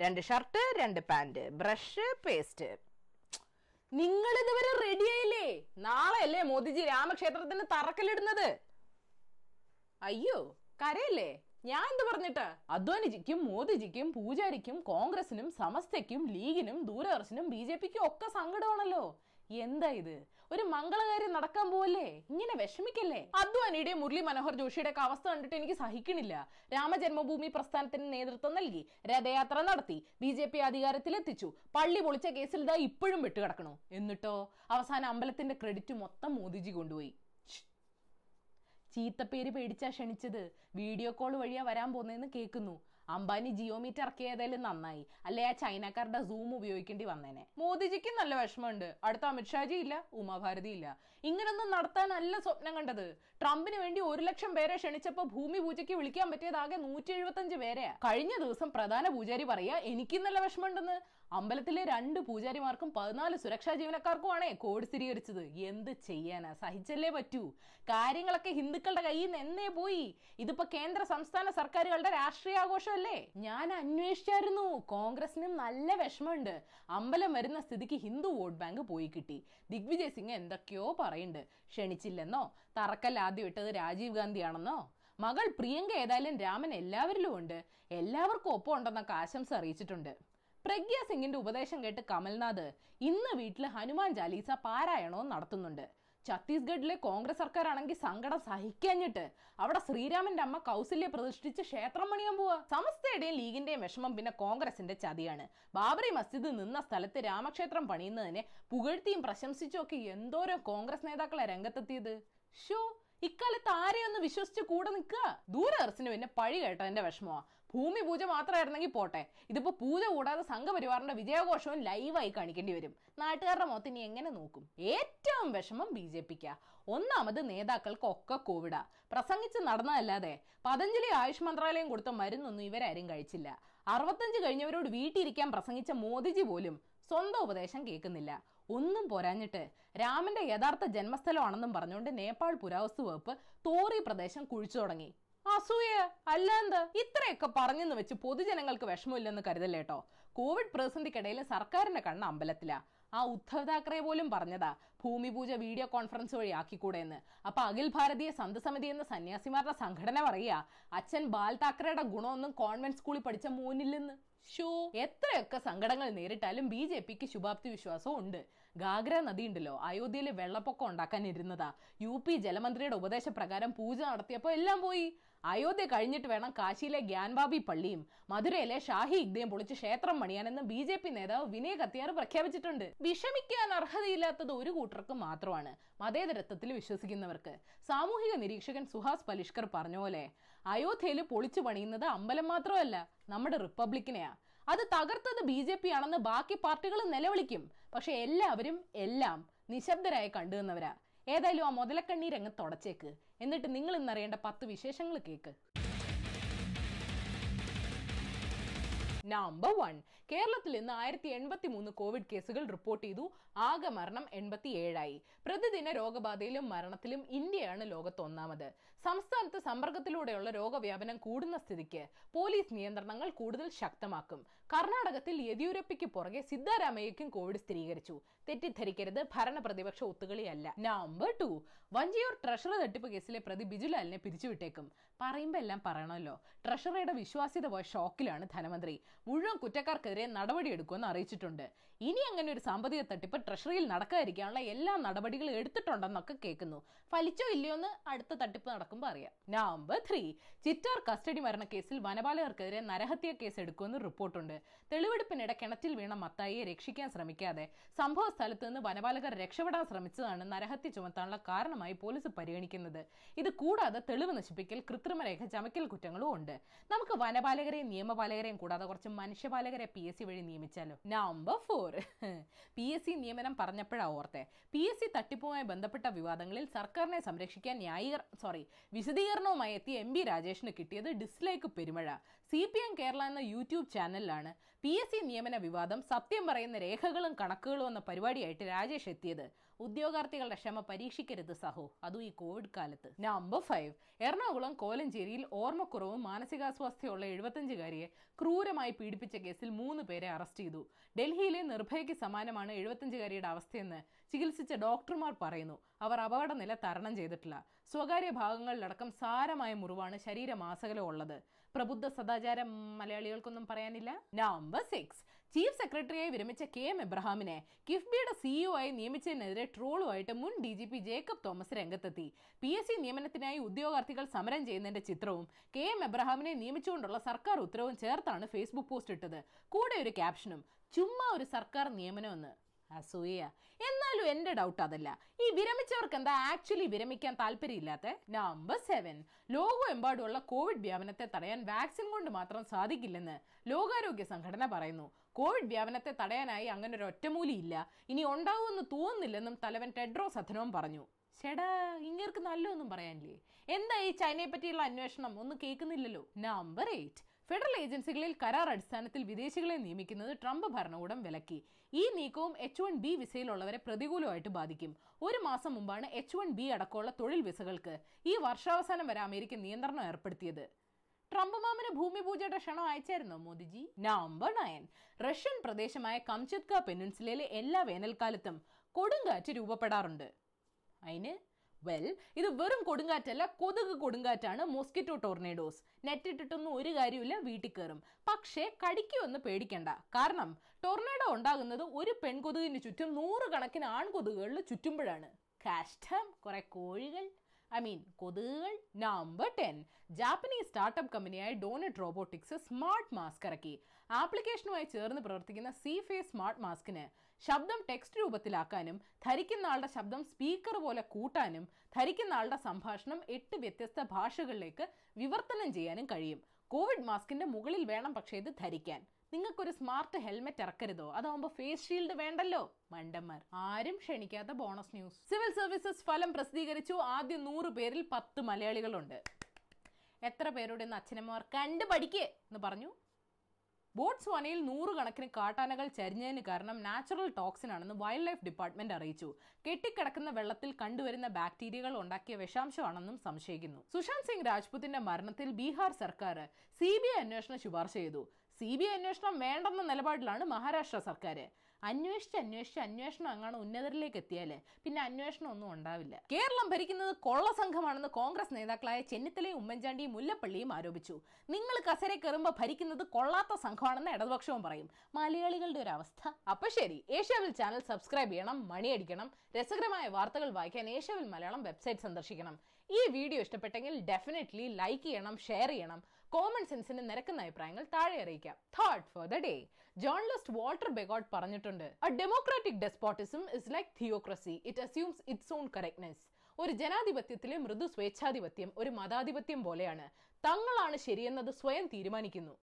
രണ്ട് ഷർട്ട് രണ്ട് pant. Brush paste. നിങ്ങൾ ഇതുവരെ റെഡി ആയില്ലേ? നാളെ അല്ലേ മോദിജി രാമക്ഷേത്രത്തിന് തറക്കല്ലിടുന്നത്? അയ്യോ കരയല്ലേ? ഞാൻ എന്ത് പറഞ്ഞിട്ട്? അദ്വാനിജിക്കും മോദിജിക്കും പൂജാരിക്കും കോൺഗ്രസിനും സമസ്തയ്ക്കും ലീഗിനും ദൂരദർശനും ബി ജെ പിക്കും ഒക്കെ സങ്കടമാണല്ലോ. എന്താ ഇത്? ഒരു മംഗളകാര്യം നടക്കാൻ പോവല്ലേ? ഇങ്ങനെ വിഷമിക്കല്ലേ? അദ്വാനിയുടെ മുരളി മനോഹർ ജോഷിയുടെ ഒക്കെ അവസ്ഥ കണ്ടിട്ട് എനിക്ക് സഹിക്കണില്ല. രാമജന്മഭൂമി പ്രസ്ഥാനത്തിന് നേതൃത്വം നൽകി രഥയാത്ര നടത്തി. ബി ജെ പി അധികാരത്തിലെത്തിച്ചു. പള്ളി പൊളിച്ച കേസിൽ ഇതാ ഇപ്പോഴും വിട്ടുകിടക്കണു. എന്നിട്ടോ? അവസാന അമ്പലത്തിന്റെ ക്രെഡിറ്റ് മൊത്തം മോദിജി കൊണ്ടുപോയി. ചീത്തപ്പേര് പേടിച്ചാ ക്ഷണിച്ചത്. വീഡിയോ കോൾ വഴിയാ വരാൻ പോകുന്നതെന്ന് കേൾക്കുന്നു. അംബാനി ജിയോമീറ്റർ മീറ്റ് ഇറക്കിയതായാലും നന്നായി. അല്ലെ ആ ചൈനക്കാരുടെ സൂം ഉപയോഗിക്കേണ്ടി വന്നേനെ. മോദിജിക്ക് നല്ല വിഷമമുണ്ട്. അടുത്ത അമിത്ഷാജി ഇല്ല ഉമാഭാരതി ഇല്ല. ഇങ്ങനൊന്നും നടത്താനല്ല സ്വപ്നം കണ്ടത്. ട്രംപിന് വേണ്ടി ഒരു ലക്ഷം പേരെ ക്ഷണിച്ചപ്പോ ഭൂമി പൂജയ്ക്ക് വിളിക്കാൻ പറ്റിയതാകെ നൂറ്റി എഴുപത്തഞ്ച് പേരെയാ. കഴിഞ്ഞ ദിവസം പ്രധാന പൂജാരി പറയാ എനിക്കും നല്ല വിഷമമുണ്ടെന്ന്. അമ്പലത്തിലെ രണ്ട് പൂജാരിമാർക്കും പതിനാല് സുരക്ഷാ ജീവനക്കാർക്കുമാണേ കോഡ് സ്ഥിരീകരിച്ചത്. എന്ത് ചെയ്യാനാ? സഹിച്ചല്ലേ പറ്റൂ. കാര്യങ്ങളൊക്കെ ഹിന്ദുക്കളുടെ കയ്യിൽ നിന്ന് എന്നേ പോയി. ഇതിപ്പോ കേന്ദ്ര സംസ്ഥാന സർക്കാരുകളുടെ രാഷ്ട്രീയ ആഘോഷമല്ലേ? ഞാൻ അന്വേഷിച്ചായിരുന്നു. കോൺഗ്രസിനും നല്ല വിഷമമുണ്ട്. അമ്പലം വരുന്ന സ്ഥിതിക്ക് ഹിന്ദു വോട്ട് ബാങ്ക് പോയി കിട്ടി. ദിഗ്വിജയ് സിംഗ് എന്തൊക്കെയോ പറയുന്നുണ്ട്. ക്ഷണിച്ചില്ലെന്നോ? തറക്കൽ ആദ്യം ഇട്ടത് രാജീവ് ഗാന്ധിയാണെന്നോ? മകൾ പ്രിയങ്ക ഏതായാലും രാമൻ എല്ലാവരിലും ഉണ്ട് എല്ലാവർക്കും ഒപ്പം ഉണ്ടെന്നൊക്കെ ആശംസ അറിയിച്ചിട്ടുണ്ട്. പ്രഗ്യ സിംഗിന്റെ ഉപദേശം കേട്ട് കമൽനാഥ് ഇന്ന് വീട്ടിൽ ഹനുമാൻ ചാലീസ പാരായണവും നടത്തുന്നുണ്ട്. ഛത്തീസ്ഗഡിലെ കോൺഗ്രസ് സർക്കാരാണെങ്കിൽ സങ്കടം സഹിക്കഞ്ഞിട്ട് അവിടെ ശ്രീരാമന്റെ അമ്മ കൗസല്യ പ്രതിഷ്ഠിച്ച് ക്ഷേത്രം പണിയാൻ പോവാ. സമസ്തയുടെയും ലീഗിന്റെയും വിഷമം പിന്നെ കോൺഗ്രസിന്റെ ചതിയാണ്. ബാബറി മസ്ജിദ് നിന്ന സ്ഥലത്ത് രാമക്ഷേത്രം പണിയുന്നതിനെ പുകഴ്ത്തിയും പ്രശംസിച്ചും ഒക്കെ എന്തോരം കോൺഗ്രസ് നേതാക്കളെ രംഗത്തെത്തിയത്? ഷോ ഇക്കാലത്ത് ആരെയൊന്ന് വിശ്വസിച്ച് കൂടെ നിൽക്കുക? ദൂരദർശന് പിന്നെ പഴി കേട്ടതിന്റെ വിഷമമാ. ഭൂമി പൂജ മാത്രമായിരുന്നെങ്കിൽ പോട്ടെ. ഇതിപ്പോ പൂജ കൂടാതെ സംഘപരിവാറിന്റെ വിജയാഘോഷവും ലൈവായി കാണിക്കേണ്ടി വരും. നാട്ടുകാരുടെ മുഖത്ത് ഇനി എങ്ങനെ നോക്കും? ഏറ്റവും വിഷമം ബി ജെ പിക്ക. ഒന്നാമത് നേതാക്കൾക്ക് ഒക്കെ കോവിഡാ. പ്രസംഗിച്ച് നടന്നതല്ലാതെ പതഞ്ജലി ആയുഷ് മന്ത്രാലയം കൊടുത്ത മരുന്നൊന്നും ഇവരാരും കഴിച്ചില്ല. അറുപത്തഞ്ച് കഴിഞ്ഞവരോട് വീട്ടിലിരിക്കാൻ പ്രസംഗിച്ച മോദിജി പോലും സ്വന്തം ഉപദേശം കേൾക്കുന്നില്ല. ഒന്നും പോരാഞ്ഞിട്ട് രാമന്റെ യഥാർത്ഥ ജന്മസ്ഥലമാണെന്നും പറഞ്ഞുകൊണ്ട് നേപ്പാൾ പുരാവസ്തു വകുപ്പ് തോറി പ്രദേശം കുഴിച്ചു തുടങ്ങി. അസൂയ അല്ലാന്ത് ഇത്രയൊക്കെ പറഞ്ഞെന്ന് വെച്ച് പൊതുജനങ്ങൾക്ക് വിഷമമില്ലെന്ന് കരുതല്ലേട്ടോ കോവിഡ് പ്രതിസന്ധിക്കിടയിൽ സർക്കാരിന്റെ കണ്ണ് അമ്പലത്തിലാ. ആ ഉദ്ധവ് താക്കറെ പോലും പറഞ്ഞതാ ഭൂമി പൂജ വീഡിയോ കോൺഫറൻസ് വഴി ആക്കിക്കൂടെ എന്ന് അപ്പൊ അഖിൽ ഭാരതീയ സന്ത് സമിതി എന്ന സന്യാസിമാരുടെ സംഘടന പറയുക അച്ഛൻ ബാൽ താക്കറയുടെ ഗുണമൊന്നും കോൺവെന്റ് സ്കൂളിൽ പഠിച്ച മോനില്ലെന്ന്. ഷോ എത്രയൊക്കെ സങ്കടങ്ങൾ നേരിട്ടാലും ബി ജെ പിക്ക് ശുഭാപ്തി വിശ്വാസവും ഉണ്ട്. ഗാഗ്ര നദി ഉണ്ടല്ലോ അയോധ്യയിൽ വെള്ളപ്പൊക്കം ഉണ്ടാക്കാൻ ഇരുന്നതാ യു പി ജലമന്ത്രിയുടെ ഉപദേശപ്രകാരം പൂജ നടത്തിയപ്പോൾ എല്ലാം പോയി. അയോധ്യ കഴിഞ്ഞിട്ട് വേണം കാശിയിലെ ഗ്യാൻബാബി പള്ളിയും മധുരയിലെ ഷാഹി ഇഗ്ദയും പൊളിച്ച് ക്ഷേത്രം പണിയാനെന്ന് ബി ജെ പി നേതാവ് വിനയ് കത്തിയാർ പ്രഖ്യാപിച്ചിട്ടുണ്ട്. വിഷമിക്കാൻ അർഹതയില്ലാത്തത് ഒരു കൂട്ടർക്ക് മാത്രമാണ് മതേതരത്വത്തിൽ വിശ്വസിക്കുന്നവർക്ക്. സാമൂഹിക നിരീക്ഷകൻ സുഹാസ് പലിഷ്കർ പറഞ്ഞ പോലെ അയോധ്യയിൽ പൊളിച്ചു പണിയുന്നത് അമ്പലം മാത്രമല്ല നമ്മുടെ റിപ്പബ്ലിക്കിനെയാ. അത് തകർത്തത് ബി ജെ പി ആണെന്ന് ബാക്കി പാർട്ടികൾ നിലവിളിക്കും. പക്ഷെ എല്ലാവരും എല്ലാം നിശബ്ദരായി കണ്ടുവന്നവരാ ഏതായാലും ആ മുതലക്കണ്ണീരങ്ങ് തുടച്ചേക്ക്. എന്നിട്ട് നിങ്ങൾ ഇന്നറിയേണ്ട പത്ത് വിശേഷങ്ങൾ കേക്ക്. നമ്പർ വൺ കേരളത്തിൽ ഇന്ന് ആയിരത്തി എൺപത്തി മൂന്ന് കോവിഡ് കേസുകൾ റിപ്പോർട്ട് ചെയ്തു. ആകെ മരണം എൺപത്തി ഏഴായി പ്രതിദിന രോഗബാധയിലും മരണത്തിലും ഇന്ത്യയാണ് ലോകത്ത് ഒന്നാമത് സംസ്ഥാനത്ത് സമ്പർക്കത്തിലൂടെയുള്ള രോഗവ്യാപനം കൂടുന്ന സ്ഥിതിക്ക് പോലീസ് നിയന്ത്രണങ്ങൾ കൂടുതൽ ശക്തമാക്കും. കർണാടകത്തിൽ യെദ്യൂരപ്പയ്ക്ക് പുറകെ സിദ്ധാരാമയ്യക്കും കോവിഡ് സ്ഥിരീകരിച്ചു. തെറ്റിദ്ധരിക്കരുത് ഭരണ പ്രതിപക്ഷ ഒത്തുകളിയല്ല. നമ്പർ ടു വഞ്ചിയൂർ ട്രഷറി തട്ടിപ്പ് കേസിലെ പ്രതി ബിജുലാലിനെ പിരിച്ചുവിട്ടേക്കും. പറയുമ്പോ എല്ലാം പറയണമല്ലോ. ട്രഷറിയുടെ വിശ്വാസ്യത പോയ ഷോക്കിലാണ് ധനമന്ത്രി. മുഴുവൻ കുറ്റക്കാർക്കെതിരെ നടപടിയെടുക്കുമെന്ന് അറിയിച്ചിട്ടുണ്ട്. ഇനി അങ്ങനെ ഒരു സാമ്പത്തിക തട്ടിപ്പ് ട്രഷറിയിൽ നടക്കാതിരിക്കാനുള്ള എല്ലാ നടപടികളും എടുത്തിട്ടുണ്ടെന്നൊക്കെ കേൾക്കുന്നു. ഫലിച്ചോ ഇല്ലയോ എന്ന് അടുത്ത തട്ടിപ്പ് നടക്കുമ്പോൾ അറിയാം. നമ്പർ ത്രീ ചിറ്റാർ കസ്റ്റഡി മരണ കേസിൽ വനപാലകർക്കെതിരെ നരഹത്യ കേസ് എടുക്കുമെന്ന് റിപ്പോർട്ടുണ്ട്. തെളിവെടുപ്പിനിടെ കിണറ്റിൽ വീണ മത്തായിയെ രക്ഷിക്കാൻ ശ്രമിക്കാതെ സംഭവ സ്ഥലത്ത് നിന്ന് വനപാലകർ രക്ഷപ്പെടാൻ ശ്രമിച്ചതാണ് നരഹത്യ ചുമത്താനുള്ള കാരണമായി പോലീസ് പരിഗണിക്കുന്നത്. ഇത് കൂടാതെ തെളിവ് നശിപ്പിക്കൽ കൃത്രിമരേഖ ചമക്കൽ കുറ്റങ്ങളും ഉണ്ട്. നമുക്ക് വനപാലകരെയും നിയമപാലകരെയും കൂടാതെ കുറച്ച് മനുഷ്യപാലകരെ പി എസ് സി വഴി നിയമിച്ചാലോ? Number four P S C നിയമനം പറഞ്ഞപ്പോഴാണ് ഓർത്തെ. പി എസ് സി തട്ടിപ്പുമായി ബന്ധപ്പെട്ട വിവാദങ്ങളിൽ സർക്കാരിനെ സംരക്ഷിക്കാൻ ന്യായീകർ സോറി വിശദീകരണവുമായി എത്തിയ എം ബി രാജേഷിന് കിട്ടിയത് ഡിസ്ലൈക്ക് പെരുമഴ. സി പി എം കേരള എന്ന യൂട്യൂബ് ചാനലിലാണ് പി എസ് സി നിയമന വിവാദം സത്യം പറയുന്ന രേഖകളും കണക്കുകളും എന്ന പരിപാടിയായിട്ട് രാജേഷ് എത്തിയത്. ഉദ്യോഗാർത്ഥികളുടെ ക്ഷമ പരീക്ഷിക്കരുത് സഹോ. അതും ഈ കോവിഡ് കാലത്ത്. നമ്പർ ഫൈവ് എറണാകുളം കോലഞ്ചേരിയിൽ ഓർമ്മക്കുറവും മാനസികാസ്വാസ്ഥ്യമുള്ള എഴുപത്തഞ്ചുകാരിയെ ക്രൂരമായി പീഡിപ്പിച്ച കേസിൽ മൂന്ന് പേരെ അറസ്റ്റ് ചെയ്തു. ഡൽഹിയിലെ നിർഭയയ്ക്ക് സമാനമാണ് എഴുപത്തഞ്ചുകാരിയുടെ അവസ്ഥയെന്ന് ചികിത്സിച്ച ഡോക്ടർമാർ പറയുന്നു അവർ അപകടനില തരണം ചെയ്തിട്ടില്ല. സ്വകാര്യ ഭാഗങ്ങളിലടക്കം സാരമായ മുറിവാണ് ശരീരമാസകലം ഉള്ളത്. പ്രബുദ്ധ സദാചാരം മലയാളികൾക്കൊന്നും പറയാനില്ല. നമ്പർ സിക്സ് ചീഫ് സെക്രട്ടറിയായി വിരമിച്ച കെ എം എബ്രഹാമിനെ കിഫ്ബിയുടെ സിഇഒ ആയി നിയമിച്ചതിനെതിരെ ട്രോളുമായിട്ട് മുൻ D G P Jacob Thomas രംഗത്തെത്തി. പി എസ് സി നിയമനത്തിനായി ഉദ്യോഗാർത്ഥികൾ സമരം ചെയ്യുന്നതിന്റെ ചിത്രവും കെ എം എബ്രഹാമിനെ നിയമിച്ചുകൊണ്ടുള്ള സർക്കാർ ഉത്തരവും ചേർത്താണ് ഫേസ്ബുക്ക് പോസ്റ്റ് ഇട്ടത്. കൂടെ ഒരു ക്യാപ്ഷനും ചുമ്മാ ഒരു സർക്കാർ നിയമനമെന്ന്. അസൂയ എന്നാലും എന്റെ ഡൗട്ട് അതല്ല. ഈ വിരമിച്ചവർക്ക് എന്താ ആക്ച്വലി വിരമിക്കാൻ താല്പര്യമില്ലാത്ത? നമ്പർ സെവൻ ലോകമെമ്പാടുമുള്ള കോവിഡ് വ്യാപനത്തെ തടയാൻ വാക്സിൻ കൊണ്ട് മാത്രം സാധിക്കില്ലെന്ന് ലോകാരോഗ്യ സംഘടന പറയുന്നു. കോവിഡ് വ്യാപനത്തെ തടയാനായി അങ്ങനെ ഒരു ഒറ്റമൂലിയില്ല. ഇനി ഉണ്ടാവുമെന്ന് തോന്നുന്നില്ലെന്നും തലവൻ ടെഡ്രോസ് അഥനോം പറഞ്ഞു. ചേടാ ഇങ്ങേർക്ക് നല്ലതൊന്നും പറയാനില്ലേ? എന്താ ഈ ചൈനയെ പറ്റിയുള്ള അന്വേഷണം? ഒന്നും കേൾക്കുന്നില്ലല്ലോ. നമ്പർ എയ്റ്റ് ഫെഡറൽ ഏജൻസികളിൽ കരാർ അടിസ്ഥാനത്തിൽ വിദേശികളെ നിയമിക്കുന്നത് ട്രംപ് ഭരണകൂടം വിലക്കി. ഈ നീക്കവും എച്ച് വൺ ബി വിസയിലുള്ളവരെ പ്രതികൂലമായിട്ട് ബാധിക്കും. ഒരു മാസം മുമ്പാണ് എച്ച് വൺ ബി അടക്കമുള്ള തൊഴിൽ വിസകൾക്ക് ഈ വർഷാവസാനം വരെ അമേരിക്ക നിയന്ത്രണം ഏർപ്പെടുത്തിയത്. ട്രംപ് മാമന് ഭൂമി പൂജയുടെ ക്ഷണം അയച്ചായിരുന്നോ മോദിജി? November nine. റഷ്യൻ പ്രദേശമായ കംചത്ക പെനിൻസുലയിലെ എല്ലാ വേനൽക്കാലത്തും കൊടുങ്കാറ്റ് രൂപപ്പെടാറുണ്ട്. അതിന് വെൽ ഇത് വെറും കൊടുങ്കാറ്റല്ല കൊതുക് കൊടുങ്കാറ്റാണ് മോസ്കിറ്റോ ടോർണേഡോസ് നെറ്റിട്ടിട്ടൊന്നും ഒരു കാര്യമില്ല വീട്ടിൽ കയറും പക്ഷേ കടിക്കുമെന്ന് പേടിക്കണ്ട. കാരണം ടൊർണേഡോ ഉണ്ടാകുന്നത് ഒരു പെൺകൊതുകിന് ചുറ്റും നൂറുകണക്കിന് ആൺകൊതുകുകളിൽ ചുറ്റുമ്പോഴാണ്. കാഷ്ടം കുറെ കോഴികൾ. ഐ മീൻ കൊതുകുകൾ. നമ്പർ ടെൻ ജാപ്പനീസ് സ്റ്റാർട്ടപ്പ് കമ്പനിയായ ഡോണറ്റ് റോബോട്ടിക്സ് സ്മാർട്ട് മാസ്ക് ഇറക്കി. ആപ്ലിക്കേഷനുമായി ചേർന്ന് പ്രവർത്തിക്കുന്ന സി ഫേസ് സ്മാർട്ട് മാസ്കിന് ശബ്ദം ടെക്സ്റ്റ് രൂപത്തിലാക്കാനും ധരിക്കുന്ന ആളുടെ ശബ്ദം സ്പീക്കർ പോലെ കൂട്ടാനും ധരിക്കുന്ന ആളുടെ സംഭാഷണം എട്ട് വ്യത്യസ്ത ഭാഷകളിലേക്ക് വിവർത്തനം ചെയ്യാനും കഴിയും. കോവിഡ് മാസ്കിന്റെ മുകളിൽ വേണം പക്ഷേ ഇത് ധരിക്കാൻ. നിങ്ങൾക്കൊരു സ്മാർട്ട് ഹെൽമെറ്റ് ഇറക്കരുതോ? അതാവുമ്പോൾ ഫേസ് ഷീൽഡ് വേണ്ടല്ലോ? മണ്ടന്മാർ ആരും ക്ഷണിക്കാത്ത ബോണസ് ന്യൂസ് സിവിൽ സർവീസസ് ഫലം പ്രസിദ്ധീകരിച്ചു. ആദ്യ നൂറ് പേരിൽ പത്ത് മലയാളികളുണ്ട്. എത്ര പേരുടെ അച്ഛനമ്മമാർ കണ്ട് പഠിക്കേ എന്ന് പറഞ്ഞു? ബോട്ട്സ്വാനയിൽ നൂറുകണക്കിന് കാട്ടാനകൾ ചരിഞ്ഞതിന് കാരണം നാച്ചുറൽ ടോക്സിൻ ആണെന്ന് വൈൽഡ് ലൈഫ് ഡിപ്പാർട്ട്മെന്റ് അറിയിച്ചു. കെട്ടിക്കിടക്കുന്ന വെള്ളത്തിൽ കണ്ടുവരുന്ന ബാക്ടീരിയകൾ ഉണ്ടാക്കിയ വിഷാംശമാണെന്നും സംശയിക്കുന്നു. സുശാന്ത് സിംഗ് രാജ്പുത്തിന്റെ മരണത്തിൽ ബീഹാർ സർക്കാർ സി ബി ഐ അന്വേഷണം ശുപാർശ ചെയ്തു. സി ബി ഐ അന്വേഷണം വേണ്ടെന്ന നിലപാടിലാണ് മഹാരാഷ്ട്ര സർക്കാർ അന്വേഷിച്ച് അന്വേഷിച്ച് അന്വേഷണം അങ്ങാണ് ഉന്നതരിലേക്ക് എത്തിയാലേ. പിന്നെ അന്വേഷണം ഒന്നും ഉണ്ടാവില്ല. കേരളം ഭരിക്കുന്നത് കൊള്ള സംഘമാണെന്ന് കോൺഗ്രസ് നേതാക്കളായ ചെന്നിത്തലയും ഉമ്മൻചാണ്ടിയും മുല്ലപ്പള്ളിയും ആരോപിച്ചു. നിങ്ങൾ കസരെ കയറുമ്പോൾ ഭരിക്കുന്നത് കൊള്ളാത്ത സംഘമാണെന്ന് ഇടതുപക്ഷവും പറയും. മലയാളികളുടെ ഒരു അവസ്ഥ. അപ്പൊ ശരി ഏഷ്യാവിൽ ചാനൽ സബ്സ്ക്രൈബ് ചെയ്യണം മണിയടിക്കണം രസകരമായ വാർത്തകൾ വായിക്കാൻ ഏഷ്യാവിൽ മലയാളം വെബ്സൈറ്റ് സന്ദർശിക്കണം. ഈ വീഡിയോ ഇഷ്ടപ്പെട്ടെങ്കിൽ ഡെഫിനറ്റ്ലി ലൈക്ക് ചെയ്യണം ഷെയർ ചെയ്യണം കോമൺ സെൻസിന് നിരക്കുന്ന അഭിപ്രായങ്ങൾ താഴെ അറിയിക്കാം. Third for the day journalist Walter Bagehot പറഞ്ഞിട്ടുണ്ട് a democratic despotism is like theocracy it assumes its own correctness ഒരു ജനാധിപത്യത്തിലെ മൃദു സ്വേച്ഛാധിപത്യം ഒരു മതാധിപത്യം പോലെയാണ്. തങ്ങളാണ് ശരിയെന്നത് സ്വയം തീരുമാനിക്കുന്നു.